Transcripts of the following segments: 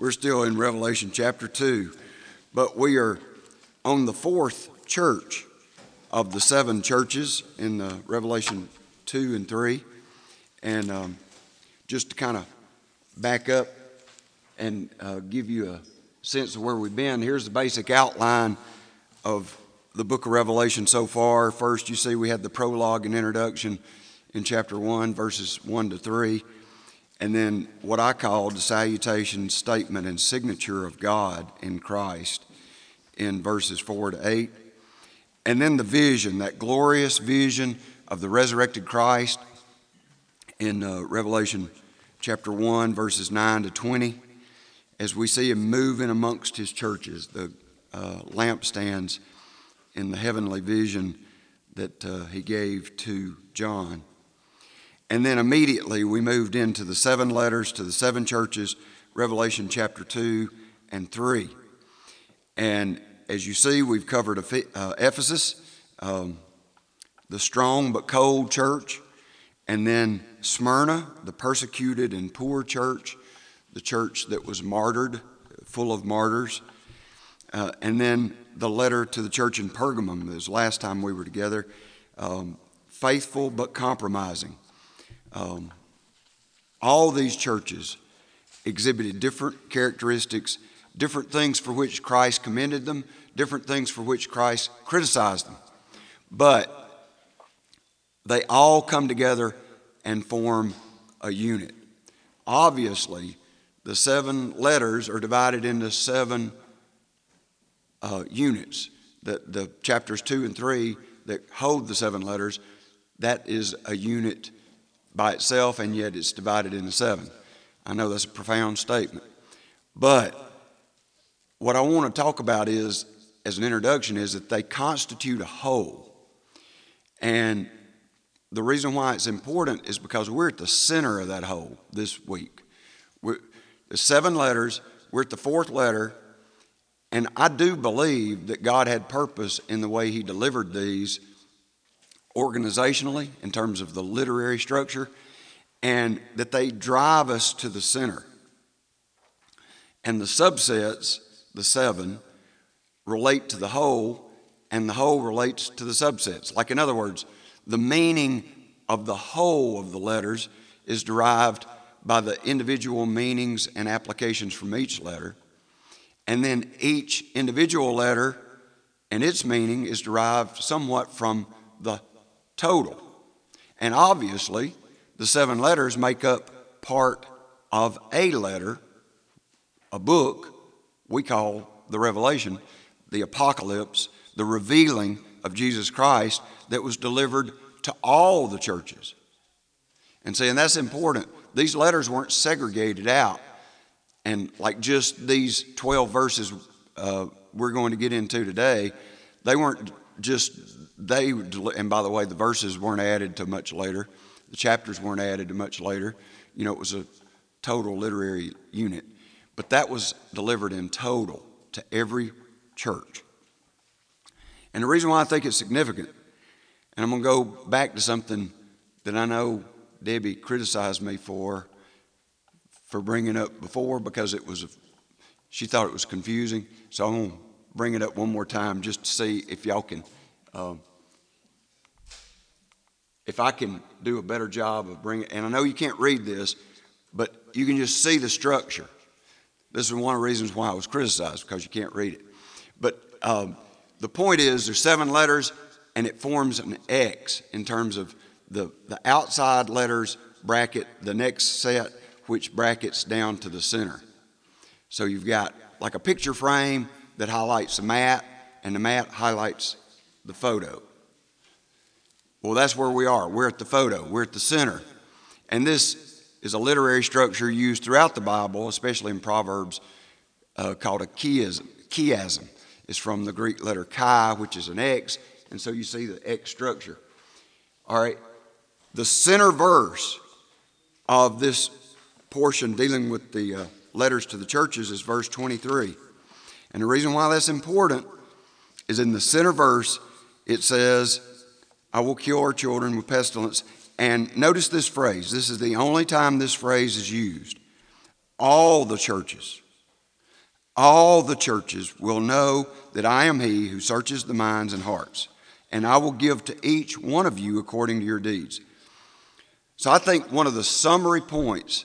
We're still in Revelation chapter 2, but we are on the fourth church of the seven churches in uh, Revelation 2 and 3. And um, just to kind of back up and uh, give you a sense of where we've been, here's the basic outline of the book of Revelation so far. First, you see we had the prologue and introduction in chapter 1, verses 1 to 3 and then what I call the salutation, statement, and signature of God in Christ in verses 4 to 8. And then the vision, that glorious vision of the resurrected Christ in uh, Revelation chapter 1, verses 9 to 20, as we see him moving amongst his churches, the uh, lampstands in the heavenly vision that uh, he gave to John. And then immediately we moved into the seven letters to the seven churches, Revelation chapter 2 and 3. And as you see, we've covered uh, Ephesus, um, the strong but cold church, and then Smyrna, the persecuted and poor church, the church that was martyred, full of martyrs. Uh, and then the letter to the church in Pergamum, this last time we were together, um, faithful but compromising. Um, all these churches exhibited different characteristics, different things for which Christ commended them, different things for which Christ criticized them. But they all come together and form a unit. Obviously, the seven letters are divided into seven uh, units. The, the chapters two and three that hold the seven letters, that is a unit by itself, and yet it's divided into seven. I know that's a profound statement. But what I want to talk about is, as an introduction, is that they constitute a whole. And the reason why it's important is because we're at the center of that whole this week. We're, the seven letters, we're at the fourth letter, and I do believe that God had purpose in the way He delivered these organizationally, in terms of the literary structure, and that they drive us to the center. And the subsets, the seven, relate to the whole, and the whole relates to the subsets. Like, in other words, the meaning of the whole of the letters is derived by the individual meanings and applications from each letter. And then each individual letter and its meaning is derived somewhat from the total. And obviously, the seven letters make up part of a letter, a book we call the Revelation, the Apocalypse, the revealing of Jesus Christ that was delivered to all the churches. And see, and that's important. These letters weren't segregated out and like just these 12 verses uh, we're going to get into today, they weren't just they, and by the way, the verses weren't added to much later. The chapters weren't added to much later. You know, it was a total literary unit. But that was delivered in total to every church. And the reason why I think it's significant, and I'm going to go back to something that I know Debbie criticized me for, for bringing up before because it was, a, she thought it was confusing. So I'm going to bring it up one more time just to see if y'all can um, if I can do a better job of bringing, and I know you can't read this, but you can just see the structure. This is one of the reasons why I was criticized because you can't read it. But um, the point is, there's seven letters, and it forms an X in terms of the, the outside letters bracket the next set, which brackets down to the center. So you've got like a picture frame that highlights the mat, and the mat highlights the photo. Well, that's where we are. We're at the photo, we're at the center. And this is a literary structure used throughout the Bible, especially in Proverbs, uh, called a chiasm. chiasm. It's from the Greek letter chi, which is an X, and so you see the X structure. All right, the center verse of this portion dealing with the uh, letters to the churches is verse 23. And the reason why that's important is in the center verse, it says, I will kill our children with pestilence. And notice this phrase. This is the only time this phrase is used. All the churches. all the churches will know that I am he who searches the minds and hearts, and I will give to each one of you according to your deeds. So I think one of the summary points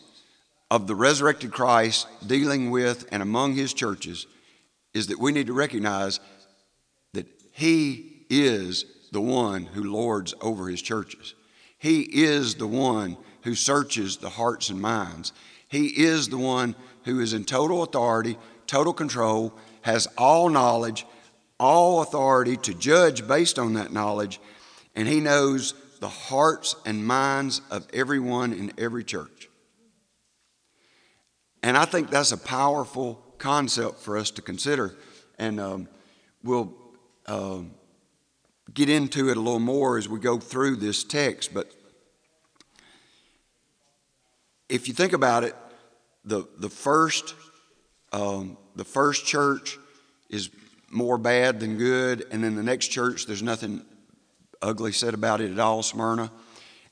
of the resurrected Christ dealing with and among his churches is that we need to recognize that he is the one who lords over his churches. He is the one who searches the hearts and minds. He is the one who is in total authority total control, has all knowledge, all authority to judge based on that knowledge, and he knows the hearts and minds of everyone in every church. And I think that's a powerful concept for us to consider, and um, we'll uh, get into it a little more as we go through this text. But if you think about it, the, the first um, the first church is more bad than good, and then the next church, there's nothing ugly said about it at all, Smyrna.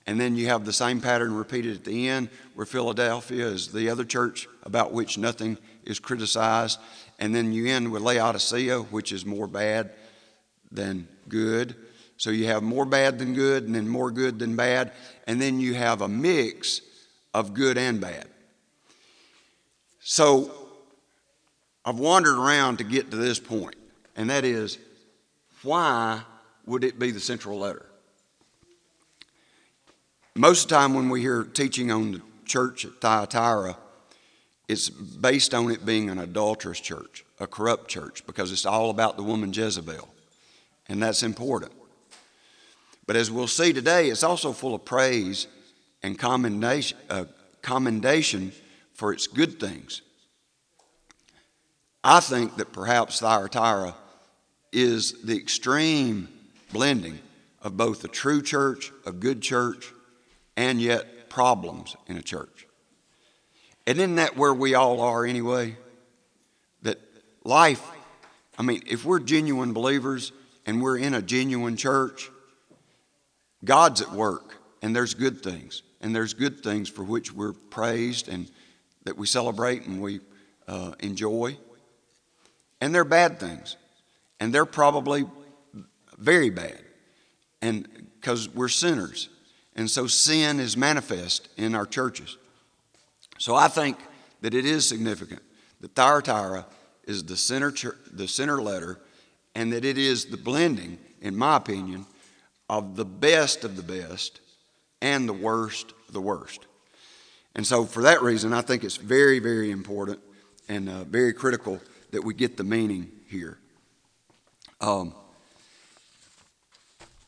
And then you have the same pattern repeated at the end, where Philadelphia is the other church about which nothing is criticized. And then you end with Laodicea, which is more bad than good. So you have more bad than good, and then more good than bad. And then you have a mix of good and bad. So I've wandered around to get to this point, and that is why would it be the central letter? Most of the time, when we hear teaching on the church at Thyatira, it's based on it being an adulterous church, a corrupt church, because it's all about the woman Jezebel, and that's important. But as we'll see today, it's also full of praise and commendation, uh, commendation for its good things. I think that perhaps Thyatira is the extreme blending of both a true church, a good church, and yet problems in a church. And isn't that where we all are anyway? That life, I mean, if we're genuine believers and we're in a genuine church, God's at work and there's good things. And there's good things for which we're praised and that we celebrate and we uh, enjoy. And they're bad things. And they're probably very bad. And because we're sinners. And so sin is manifest in our churches. So I think that it is significant that Thyatira is the center, the center letter and that it is the blending, in my opinion, of the best of the best and the worst of the worst. And so, for that reason, I think it's very, very important and uh, very critical that we get the meaning here. Um,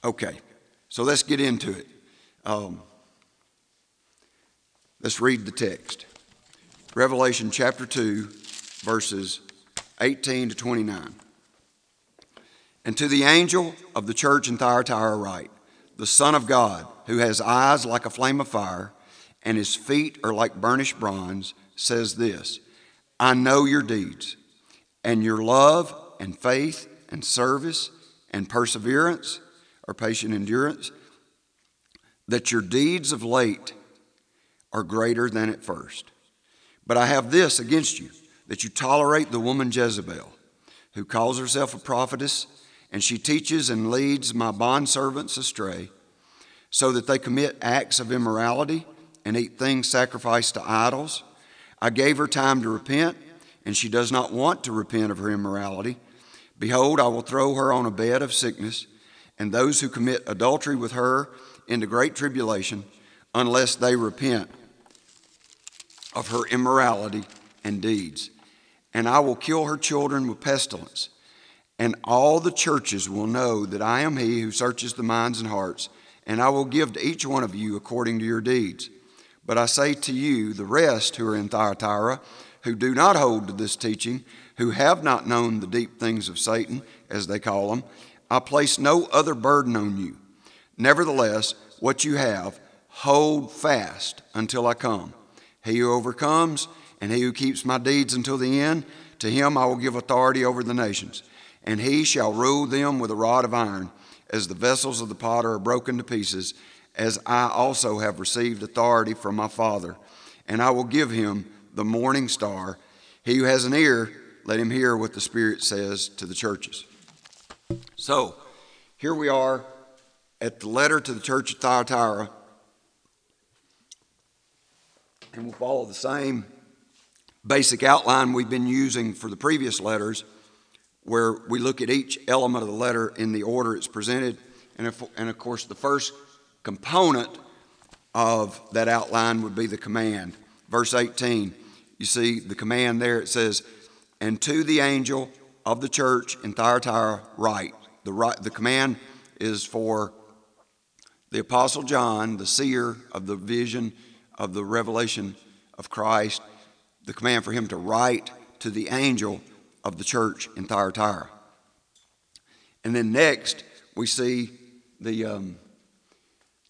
okay, so let's get into it. Um, let's read the text Revelation chapter 2, verses 18 to 29. And to the angel of the church in Thyatira write, the Son of God, who has eyes like a flame of fire, and his feet are like burnished bronze, says this I know your deeds and your love and faith and service and perseverance or patient endurance, that your deeds of late are greater than at first. But I have this against you, that you tolerate the woman Jezebel, who calls herself a prophetess, and she teaches and leads my bondservants astray, so that they commit acts of immorality and eat things sacrificed to idols. I gave her time to repent and she does not want to repent of her immorality, behold, I will throw her on a bed of sickness, and those who commit adultery with her into great tribulation, unless they repent of her immorality and deeds. And I will kill her children with pestilence. And all the churches will know that I am he who searches the minds and hearts, and I will give to each one of you according to your deeds. But I say to you, the rest who are in Thyatira, who do not hold to this teaching, who have not known the deep things of Satan, as they call them, I place no other burden on you. Nevertheless, what you have, hold fast until I come. He who overcomes and he who keeps my deeds until the end, to him I will give authority over the nations, and he shall rule them with a rod of iron, as the vessels of the potter are broken to pieces, as I also have received authority from my Father. And I will give him the morning star. He who has an ear let him hear what the Spirit says to the churches. So, here we are at the letter to the church at Thyatira, and we'll follow the same basic outline we've been using for the previous letters, where we look at each element of the letter in the order it's presented. And, and of course, the first component of that outline would be the command. Verse 18, you see the command there, it says, And to the angel of the church in Thyatira, write. The, right, the command is for the Apostle John, the seer of the vision of the revelation of Christ, the command for him to write to the angel of the church in Thyatira. And then next, we see the, um,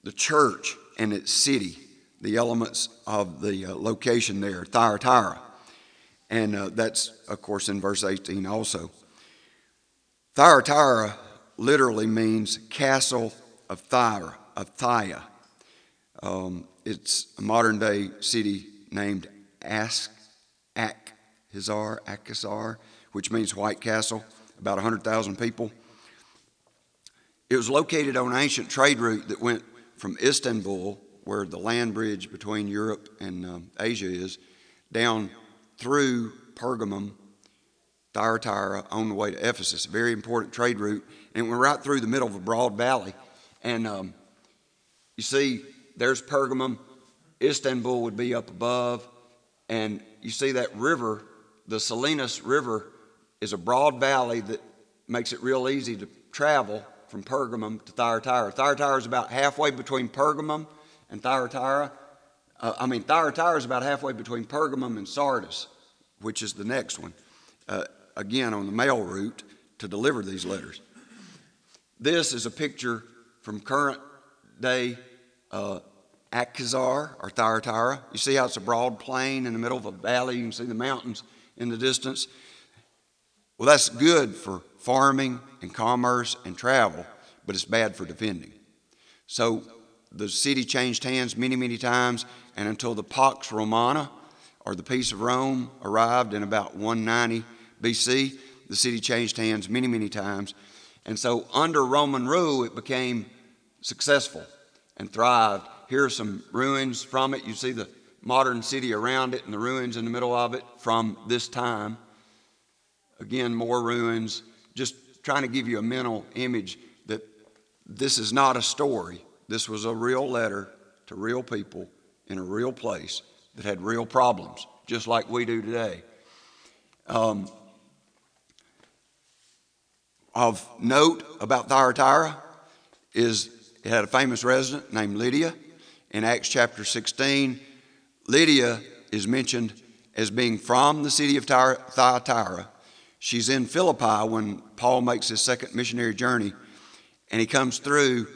the church and its city, the elements of the uh, location there, Thyatira. And uh, that's, of course, in verse 18 also. Thyatira literally means castle of Thyra, of Thia. Um, it's a modern day city named Ask, Akhisar, Akhisar, which means White Castle, about 100,000 people. It was located on an ancient trade route that went from Istanbul, where the land bridge between Europe and um, Asia is, down through Pergamum, Thyatira, on the way to Ephesus. A very important trade route. And we're right through the middle of a broad valley. And um, you see, there's Pergamum. Istanbul would be up above. And you see that river, the Salinas River, is a broad valley that makes it real easy to travel from Pergamum to Thyatira. Thyatira is about halfway between Pergamum and Thyatira. Uh, I mean, Thyatira is about halfway between Pergamum and Sardis, which is the next one, uh, again on the mail route to deliver these letters. This is a picture from current day uh, Akhisar or Thyatira. You see how it's a broad plain in the middle of a valley. You can see the mountains in the distance. Well, that's good for farming and commerce and travel, but it's bad for defending. So the city changed hands many, many times, and until the Pax Romana, or the Peace of Rome, arrived in about 190 BC, the city changed hands many, many times. And so under Roman rule, it became successful and thrived. Here are some ruins from it. You see the modern city around it and the ruins in the middle of it from this time. Again, more ruins, just trying to give you a mental image that this is not a story. This was a real letter to real people in a real place that had real problems, just like we do today. Um, of note about Thyatira is it had a famous resident named Lydia. In Acts chapter 16, Lydia is mentioned as being from the city of Thyatira She's in Philippi when Paul makes his second missionary journey, and he comes through,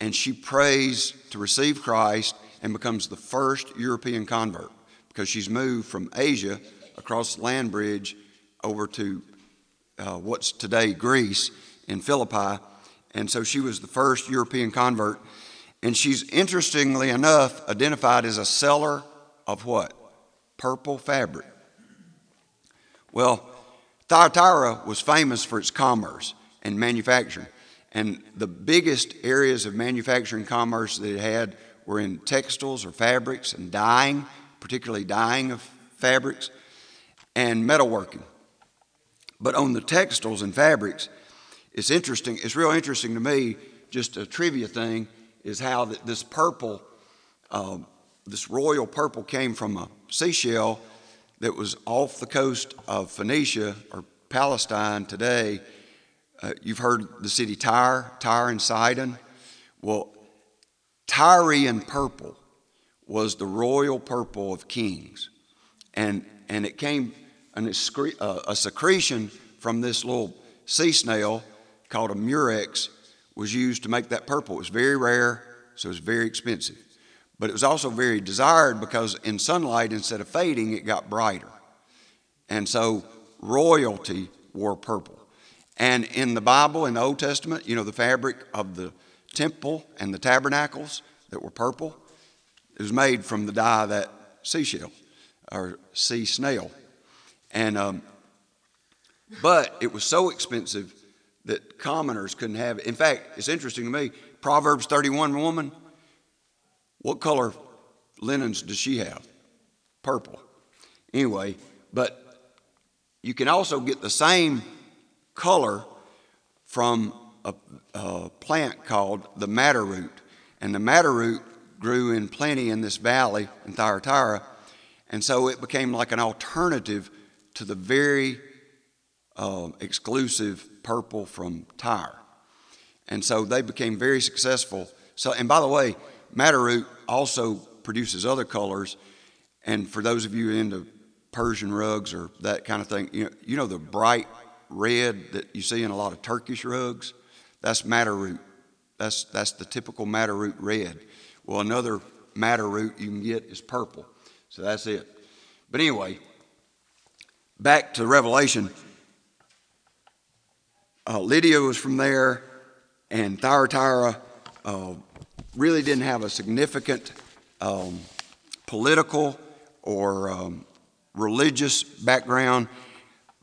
and she prays to receive Christ and becomes the first European convert because she's moved from Asia across the land bridge over to uh, what's today Greece in Philippi. And so she was the first European convert. And she's interestingly enough identified as a seller of what? Purple fabric. Well, Thyatira was famous for its commerce and manufacturing. And the biggest areas of manufacturing commerce that it had were in textiles or fabrics and dyeing, particularly dyeing of fabrics, and metalworking. But on the textiles and fabrics, it's interesting, it's real interesting to me, just a trivia thing, is how that this purple, uh, this royal purple came from a seashell that was off the coast of Phoenicia or Palestine today. Uh, you've heard the city Tyre, Tyre and Sidon. Well, Tyrian purple was the royal purple of kings. And, and it came, an excre- uh, a secretion from this little sea snail called a murex was used to make that purple. It was very rare, so it was very expensive. But it was also very desired because in sunlight, instead of fading, it got brighter. And so royalty wore purple. And in the Bible, in the Old Testament, you know, the fabric of the temple and the tabernacles that were purple, it was made from the dye of that seashell or sea snail. And um, But it was so expensive that commoners couldn't have it. In fact, it's interesting to me Proverbs 31 woman, what color linens does she have? Purple. Anyway, but you can also get the same color from a, a plant called the madder root. And the madder root grew in plenty in this valley in Thyatira. And so it became like an alternative to the very uh, exclusive purple from Tyre. And so they became very successful. So, and by the way, madder root also produces other colors. And for those of you into Persian rugs or that kind of thing, you know, you know the bright red that you see in a lot of Turkish rugs? That's madder root. That's, that's the typical madder root red. Well, another madder root you can get is purple. So that's it. But anyway, back to Revelation. Uh, Lydia was from there, and Thyatira uh, really didn't have a significant um, political or um, religious background,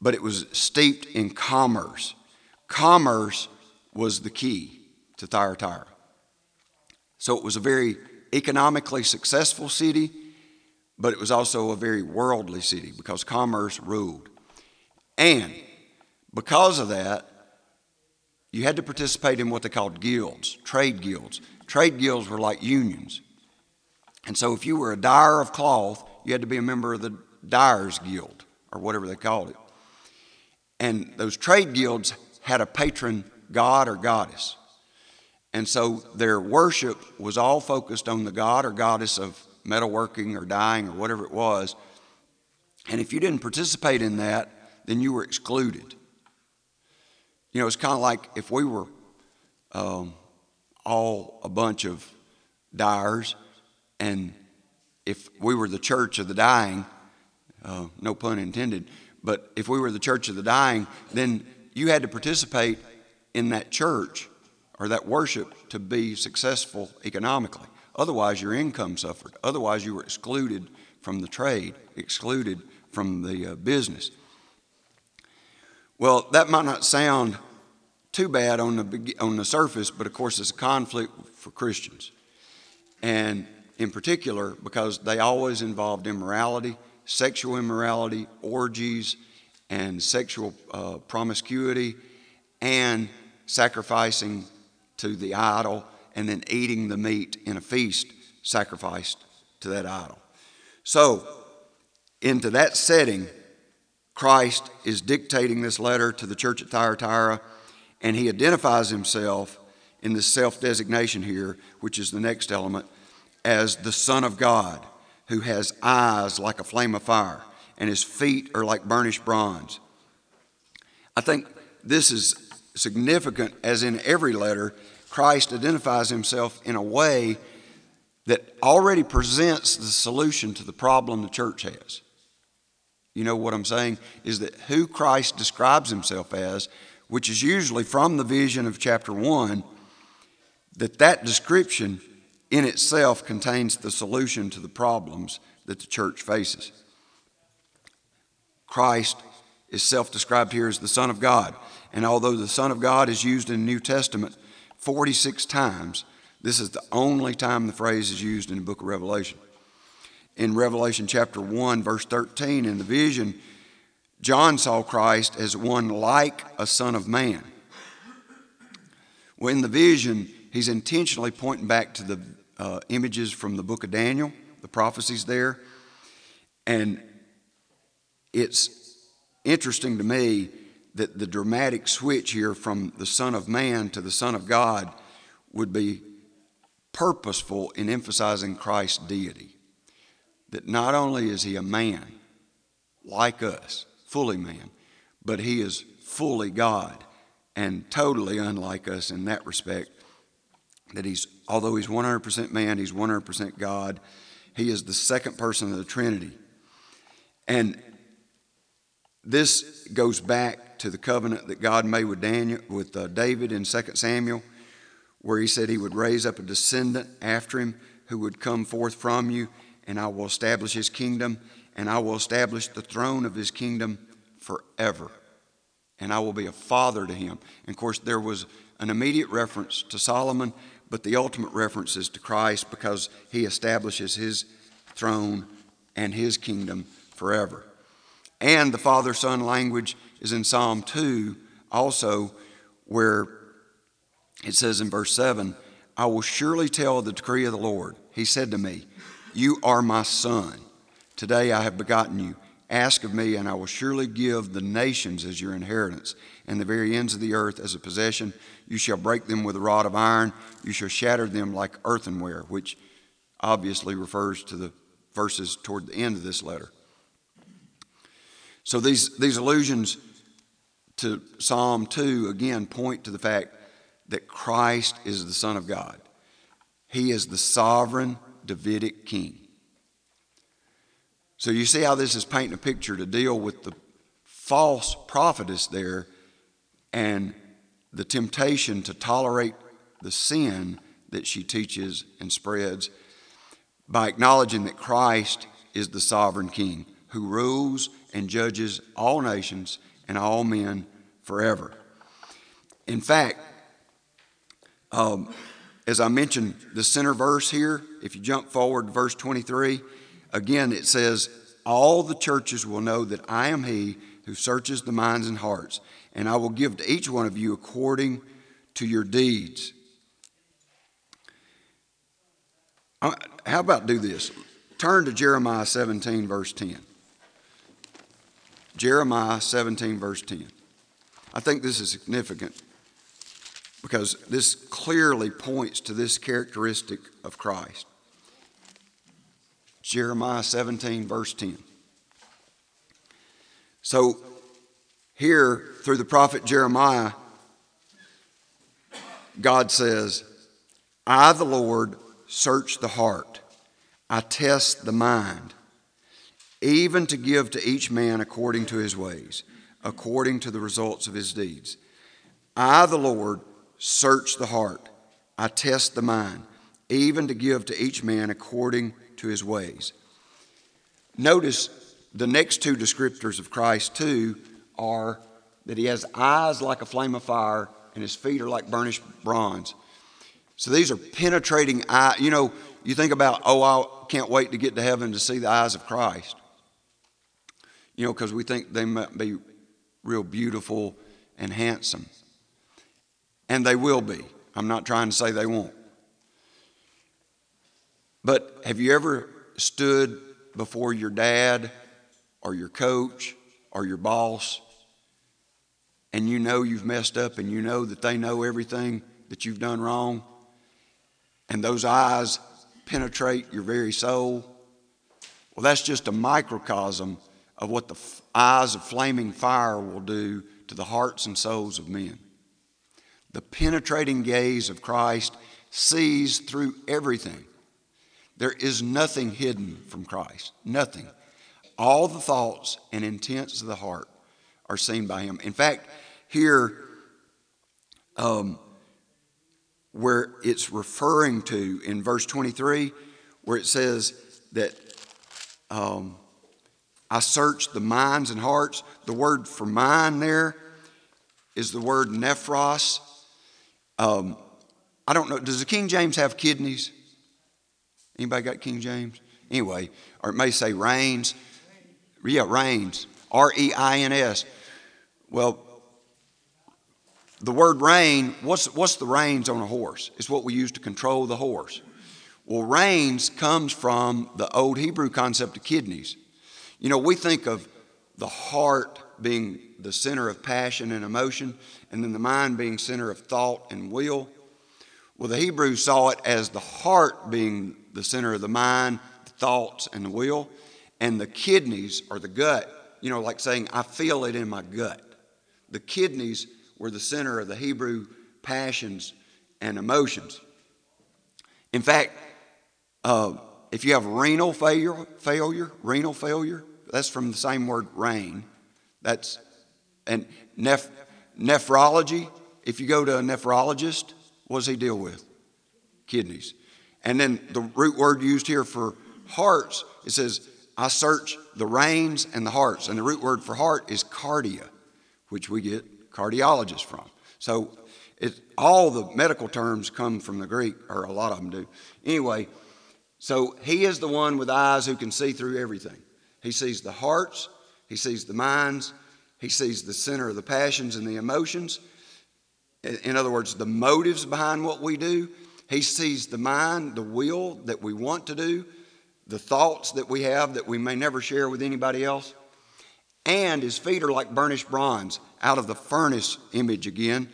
but it was steeped in commerce. Commerce was the key to Thyatira. So it was a very economically successful city, but it was also a very worldly city because commerce ruled. And because of that, you had to participate in what they called guilds, trade guilds. Trade guilds were like unions. And so if you were a dyer of cloth, you had to be a member of the Dyers Guild or whatever they called it. And those trade guilds had a patron god or goddess. And so their worship was all focused on the god or goddess of metalworking or dyeing or whatever it was. And if you didn't participate in that, then you were excluded. You know, it's kind of like if we were um, all a bunch of dyers, and if we were the church of the dying, uh, no pun intended, but if we were the church of the dying, then you had to participate in that church or that worship to be successful economically. Otherwise, your income suffered. Otherwise, you were excluded from the trade, excluded from the uh, business. Well, that might not sound too bad on the, on the surface, but of course, it's a conflict for Christians. And in particular, because they always involved immorality sexual immorality, orgies, and sexual uh, promiscuity, and sacrificing to the idol, and then eating the meat in a feast sacrificed to that idol. So, into that setting, Christ is dictating this letter to the church at Thyatira, and he identifies himself in this self designation here, which is the next element, as the Son of God who has eyes like a flame of fire, and his feet are like burnished bronze. I think this is significant, as in every letter, Christ identifies himself in a way that already presents the solution to the problem the church has. You know what I'm saying? Is that who Christ describes himself as, which is usually from the vision of chapter 1, that that description in itself contains the solution to the problems that the church faces. Christ is self described here as the Son of God. And although the Son of God is used in the New Testament 46 times, this is the only time the phrase is used in the book of Revelation. In Revelation chapter 1, verse 13, in the vision, John saw Christ as one like a Son of Man. Well, in the vision, he's intentionally pointing back to the uh, images from the book of Daniel, the prophecies there. And it's interesting to me that the dramatic switch here from the Son of Man to the Son of God would be purposeful in emphasizing Christ's deity. That not only is he a man like us, fully man, but he is fully God and totally unlike us in that respect that he's, although he's 100% man, he's 100% God. He is the second person of the Trinity. And this goes back to the covenant that God made with Daniel, with uh, David in 2 Samuel, where he said he would raise up a descendant after him who would come forth from you, and I will establish his kingdom, and I will establish the throne of his kingdom forever. and I will be a father to him. And of course, there was an immediate reference to Solomon, but the ultimate reference is to Christ because he establishes his throne and his kingdom forever. And the father son language is in Psalm 2 also, where it says in verse 7 I will surely tell the decree of the Lord. He said to me, You are my son. Today I have begotten you. Ask of me, and I will surely give the nations as your inheritance, and the very ends of the earth as a possession. You shall break them with a rod of iron. You shall shatter them like earthenware, which obviously refers to the verses toward the end of this letter. So these, these allusions to Psalm 2 again point to the fact that Christ is the Son of God. He is the sovereign Davidic king. So you see how this is painting a picture to deal with the false prophetess there and the temptation to tolerate the sin that she teaches and spreads by acknowledging that Christ is the sovereign king who rules and judges all nations and all men forever. In fact, um, as I mentioned, the center verse here, if you jump forward to verse 23, Again, it says, All the churches will know that I am He who searches the minds and hearts, and I will give to each one of you according to your deeds. Uh, how about do this? Turn to Jeremiah 17, verse 10. Jeremiah 17, verse 10. I think this is significant because this clearly points to this characteristic of Christ. Jeremiah 17, verse 10. So, here, through the prophet Jeremiah, God says, I, the Lord, search the heart, I test the mind, even to give to each man according to his ways, according to the results of his deeds. I, the Lord, search the heart, I test the mind, even to give to each man according to his ways. Notice the next two descriptors of Christ, too, are that he has eyes like a flame of fire and his feet are like burnished bronze. So these are penetrating eyes. You know, you think about, oh, I can't wait to get to heaven to see the eyes of Christ. You know, because we think they might be real beautiful and handsome. And they will be. I'm not trying to say they won't. But have you ever stood before your dad or your coach or your boss and you know you've messed up and you know that they know everything that you've done wrong and those eyes penetrate your very soul? Well, that's just a microcosm of what the f- eyes of flaming fire will do to the hearts and souls of men. The penetrating gaze of Christ sees through everything there is nothing hidden from Christ. Nothing. All the thoughts and intents of the heart are seen by Him. In fact, here, um, where it's referring to in verse 23, where it says that um, I search the minds and hearts, the word for mind there is the word nephros. Um, I don't know, does the King James have kidneys? Anybody got King James? Anyway, or it may say reins. Yeah, reins. R E I N S. Well, the word rein, what's, what's the reins on a horse? It's what we use to control the horse. Well, reins comes from the old Hebrew concept of kidneys. You know, we think of the heart being the center of passion and emotion, and then the mind being center of thought and will. Well, the Hebrews saw it as the heart being the center of the mind, the thoughts, and the will. And the kidneys or the gut, you know, like saying, I feel it in my gut. The kidneys were the center of the Hebrew passions and emotions. In fact, uh, if you have renal failure, failure, renal failure, that's from the same word rein. That's and neph- nephrology. If you go to a nephrologist, what does he deal with? Kidneys. And then the root word used here for hearts, it says, I search the reins and the hearts. And the root word for heart is cardia, which we get cardiologist from. So it, all the medical terms come from the Greek, or a lot of them do. Anyway, so he is the one with eyes who can see through everything. He sees the hearts, he sees the minds, he sees the center of the passions and the emotions. In other words, the motives behind what we do. He sees the mind, the will that we want to do, the thoughts that we have that we may never share with anybody else. And his feet are like burnished bronze out of the furnace image again.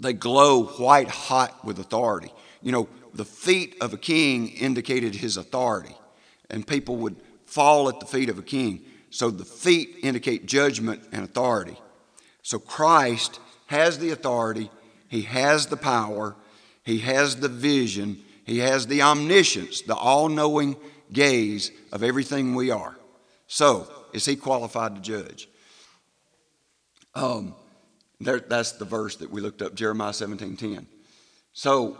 They glow white hot with authority. You know, the feet of a king indicated his authority, and people would fall at the feet of a king. So the feet indicate judgment and authority. So Christ has the authority, he has the power, he has the vision, he has the omniscience, the all knowing gaze of everything we are. So, is he qualified to judge? Um, there, that's the verse that we looked up, Jeremiah 17 10. So,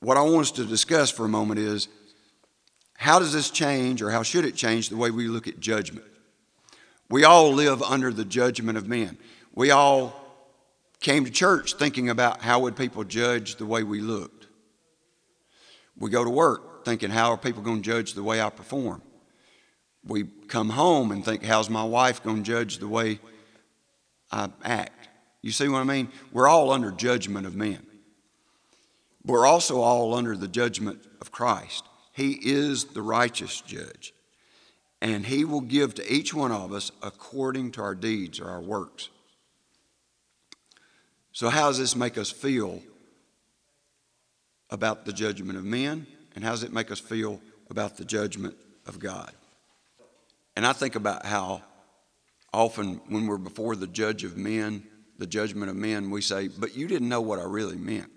what I want us to discuss for a moment is how does this change, or how should it change, the way we look at judgment? We all live under the judgment of men. We all came to church thinking about how would people judge the way we looked. We go to work thinking, how are people going to judge the way I perform? We come home and think, how's my wife going to judge the way I act? You see what I mean? We're all under judgment of men. We're also all under the judgment of Christ. He is the righteous judge, and He will give to each one of us according to our deeds or our works. So, how does this make us feel about the judgment of men? And how does it make us feel about the judgment of God? And I think about how often when we're before the judge of men, the judgment of men, we say, But you didn't know what I really meant.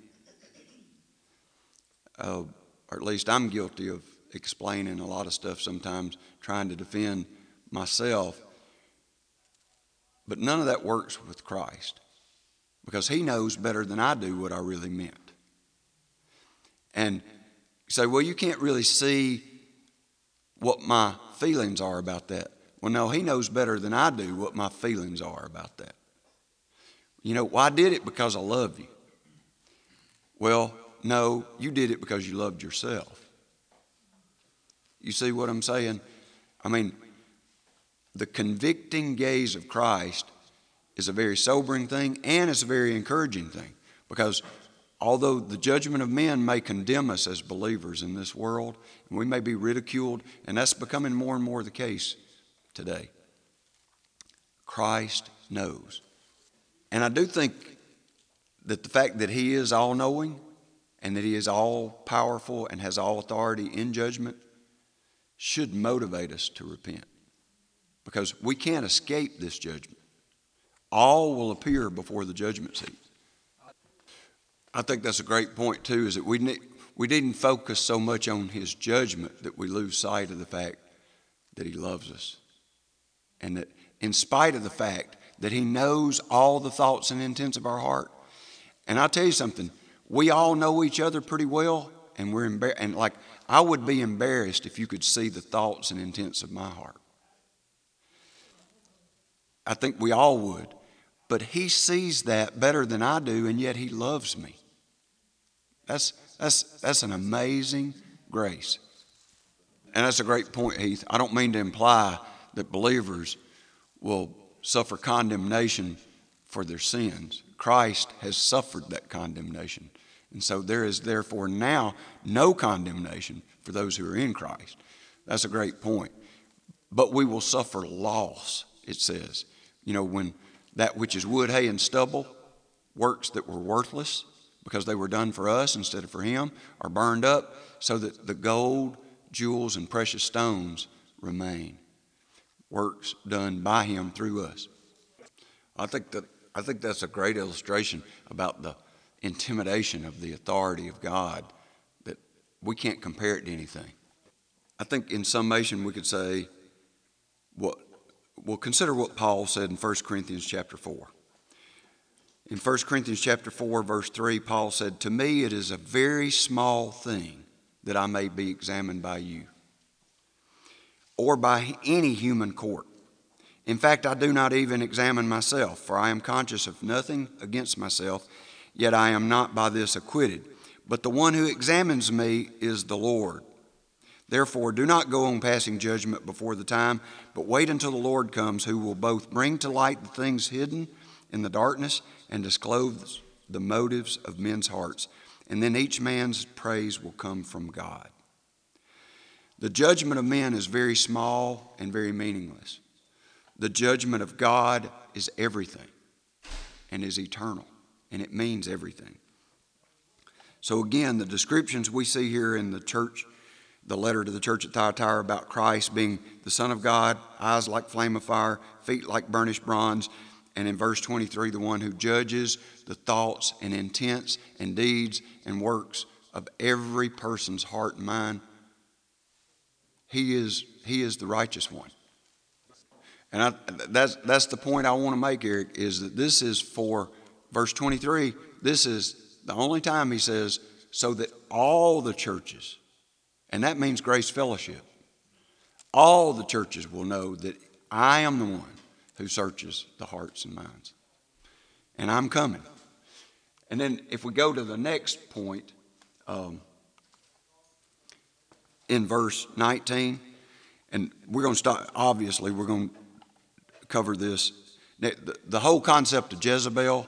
Uh, or at least I'm guilty of explaining a lot of stuff sometimes, trying to defend myself. But none of that works with Christ because he knows better than I do what I really meant. And you say, well, you can't really see what my feelings are about that. Well, no, he knows better than I do what my feelings are about that. You know, well, did it because I love you. Well, no, you did it because you loved yourself. You see what I'm saying? I mean, the convicting gaze of Christ is a very sobering thing and it's a very encouraging thing because although the judgment of men may condemn us as believers in this world, and we may be ridiculed, and that's becoming more and more the case today, Christ knows. And I do think that the fact that He is all knowing and that He is all powerful and has all authority in judgment should motivate us to repent because we can't escape this judgment all will appear before the judgment seat. I think that's a great point, too, is that we, need, we didn't focus so much on his judgment that we lose sight of the fact that he loves us. And that in spite of the fact that he knows all the thoughts and intents of our heart, and I'll tell you something, we all know each other pretty well, and we're embarrassed. And like, I would be embarrassed if you could see the thoughts and intents of my heart. I think we all would. But he sees that better than I do, and yet he loves me. That's, that's, that's an amazing grace. And that's a great point, Heath. I don't mean to imply that believers will suffer condemnation for their sins. Christ has suffered that condemnation. And so there is therefore now no condemnation for those who are in Christ. That's a great point. But we will suffer loss, it says. You know, when that which is wood, hay, and stubble, works that were worthless because they were done for us instead of for him, are burned up so that the gold, jewels, and precious stones remain. Works done by him through us. I think that I think that's a great illustration about the intimidation of the authority of God that we can't compare it to anything. I think in summation we could say what well, consider what Paul said in 1 Corinthians chapter 4. In 1 Corinthians chapter 4, verse 3, Paul said, To me it is a very small thing that I may be examined by you, or by any human court. In fact, I do not even examine myself, for I am conscious of nothing against myself, yet I am not by this acquitted. But the one who examines me is the Lord. Therefore, do not go on passing judgment before the time, but wait until the Lord comes, who will both bring to light the things hidden in the darkness and disclose the motives of men's hearts. And then each man's praise will come from God. The judgment of men is very small and very meaningless. The judgment of God is everything and is eternal, and it means everything. So, again, the descriptions we see here in the church, the letter to the church at Thyatira about Christ being the Son of God, eyes like flame of fire, feet like burnished bronze, and in verse 23, the one who judges the thoughts and intents and deeds and works of every person's heart and mind. He is, he is the righteous one. And I, that's, that's the point I want to make, Eric, is that this is for verse 23. This is the only time he says, so that all the churches, and that means grace fellowship, all the churches will know that I am the one who searches the hearts and minds. And I'm coming. And then if we go to the next point, um, in verse 19, and we're going to start, obviously, we're going to cover this. The, whole concept of Jezebel,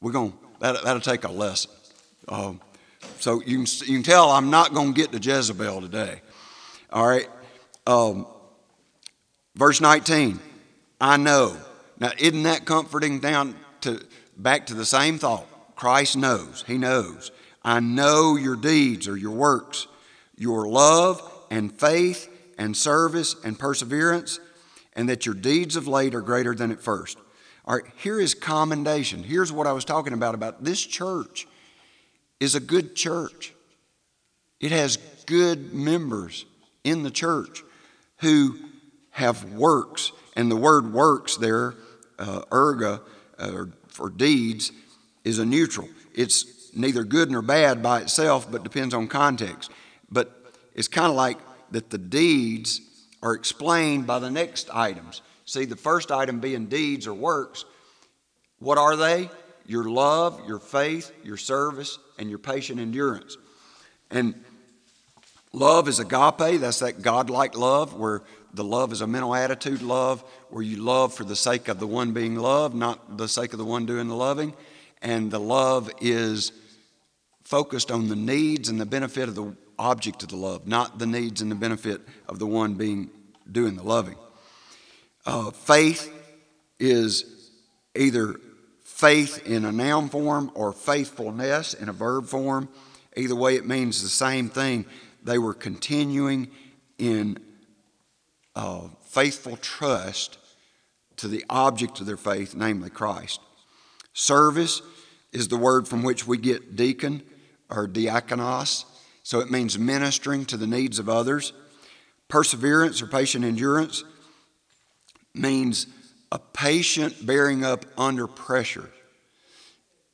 we're going that, that'll take a lesson. Um, so you can, you can tell I'm not going to get to Jezebel today. All right. Um, verse 19, I know. Now, isn't that comforting down to back to the same thought? Christ knows. He knows. I know your deeds or your works, your love and faith and service and perseverance and that your deeds of late are greater than at first. All right, here is commendation. Here's what I was talking about about this church is a good church. It has good members in the church who have works, and the word works there, uh, erga, uh, for deeds, is a neutral. It's neither good nor bad by itself, but depends on context. But it's kind of like that the deeds are explained by the next items. See, the first item being deeds or works. What are they? Your love, your faith, your service, and your patient endurance. And love is agape, that's that godlike love, where the love is a mental attitude love, where you love for the sake of the one being loved, not the sake of the one doing the loving. And the love is focused on the needs and the benefit of the object of the love, not the needs and the benefit of the one being doing the loving. Uh, faith is either faith in a noun form or faithfulness in a verb form. Either way, it means the same thing. They were continuing in uh, faithful trust to the object of their faith, namely Christ. Service is the word from which we get deacon or diakonos. So it means ministering to the needs of others. Perseverance or patient endurance means a patient bearing up under pressure.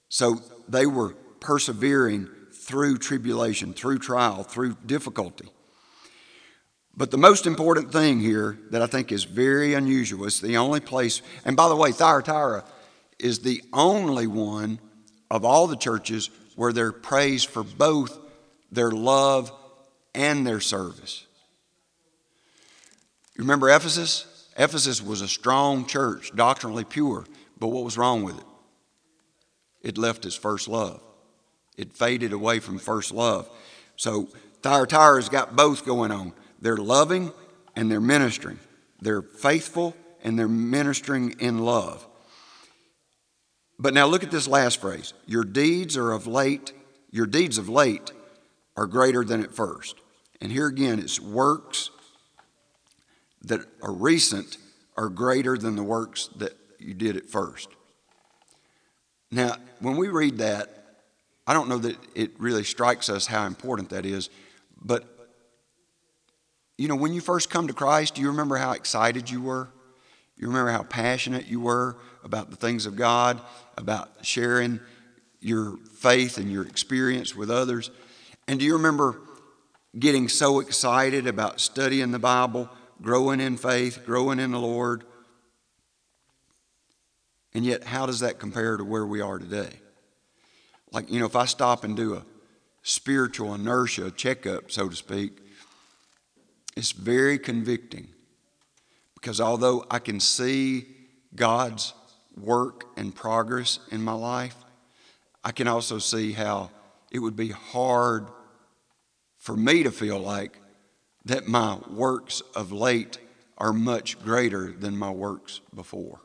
So they were persevering through tribulation, through trial, through difficulty. But the most important thing here that I think is very unusual is the only place, and by the way, Thyatira is the only one of all the churches where they're praised for both their love, and their service. You remember Ephesus? Ephesus was a strong church, doctrinally pure, but what was wrong with it? It left its first love. It faded away from first love. So Thyatira's got both going on. They're loving and they're ministering. They're faithful and they're ministering in love. But now look at this last phrase. Your deeds are of late, your deeds of late are greater than at first. And here again, it's works that are recent are greater than the works that you did at first. Now, when we read that, I don't know that it really strikes us how important that is, but you know, when you first come to Christ, do you remember how excited you were? You remember how passionate you were about the things of God, about sharing your faith and your experience with others? And do you remember getting so excited about studying the Bible, growing in faith, growing in the Lord, And yet, how does that compare to where we are today? Like, you know, if I stop and do a spiritual inertia checkup, so to speak, it's very convicting because although I can see God's work and progress in my life, I can also see how it would be hard for me to feel like that my works of late are much greater than my works before.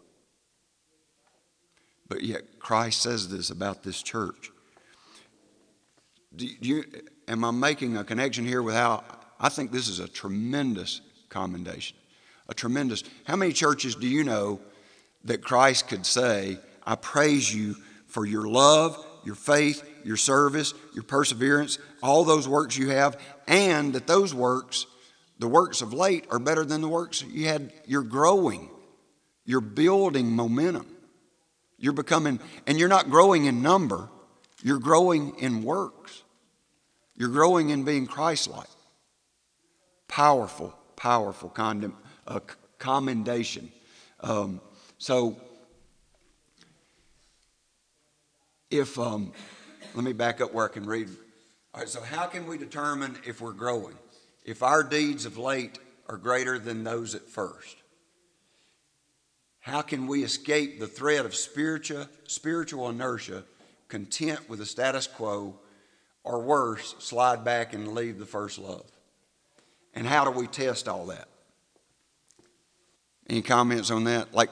But yet, Christ says this about this church. Do you, am I making a connection here with how I think this is a tremendous commendation? A tremendous. How many churches do you know that Christ could say, I praise you for your love, your faith, your service, your perseverance, all those works you have, and that those works, the works of late, are better than the works you had. You're growing, you're building momentum. You're becoming, and you're not growing in number, you're growing in works. You're growing in being Christ like. Powerful, powerful condom, uh, commendation. Um, so, if, um, let me back up where I can read. All right, so how can we determine if we're growing? If our deeds of late are greater than those at first? How can we escape the threat of spiritual, spiritual inertia, content with the status quo, or worse, slide back and leave the first love? And how do we test all that? Any comments on that? Like,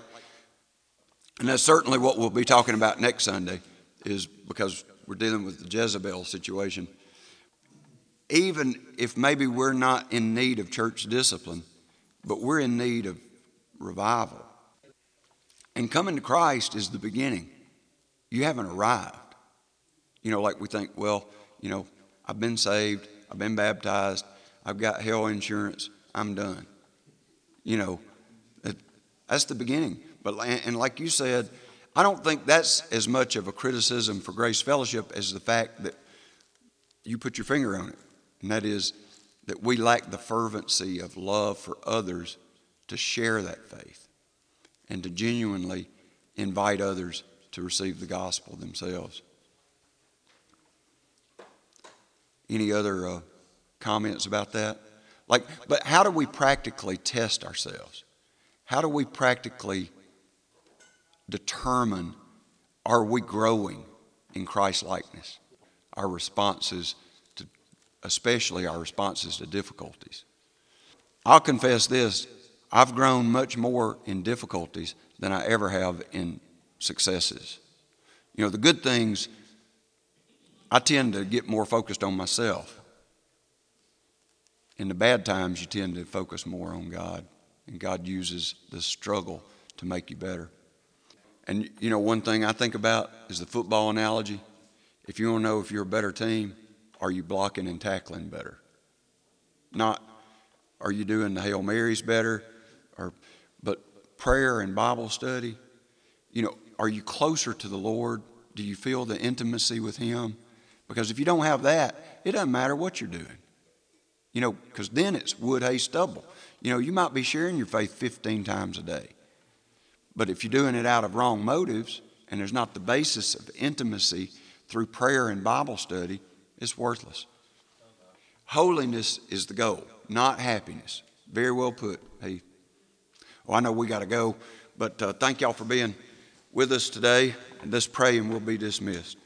and that's certainly what we'll be talking about next Sunday, is because we're dealing with the Jezebel situation. Even if maybe we're not in need of church discipline, but we're in need of revival. And coming to Christ is the beginning. You haven't arrived. You know, like we think, well, you know, I've been saved, I've been baptized, I've got hell insurance, I'm done. You know, that's the beginning. But and like you said, I don't think that's as much of a criticism for Grace Fellowship as the fact that you put your finger on it, and that is that we lack the fervency of love for others to share that faith and to genuinely invite others to receive the gospel themselves. Any other uh, comments about that? Like, but how do we practically test ourselves? How do we practically determine are we growing in Christ likeness? Our responses especially our responses to difficulties. I'll confess this I've grown much more in difficulties than I ever have in successes. You know, the good things, I tend to get more focused on myself. In the bad times, you tend to focus more on God, and God uses the struggle to make you better. And you know, one thing I think about is the football analogy. If you want to know if you're a better team, are you blocking and tackling better? Not are you doing the Hail Marys better? Or but prayer and Bible study, you know, are you closer to the Lord? Do you feel the intimacy with Him? Because if you don't have that, it doesn't matter what you're doing. You know, because then it's wood, hay, stubble. You know, you might be sharing your faith 15 times a day. But if you're doing it out of wrong motives and there's not the basis of intimacy through prayer and Bible study, it's worthless. Holiness is the goal, not happiness. Very well put, Heath. Well, I know we got to go, but uh, thank y'all for being with us today. Let's pray and we'll be dismissed.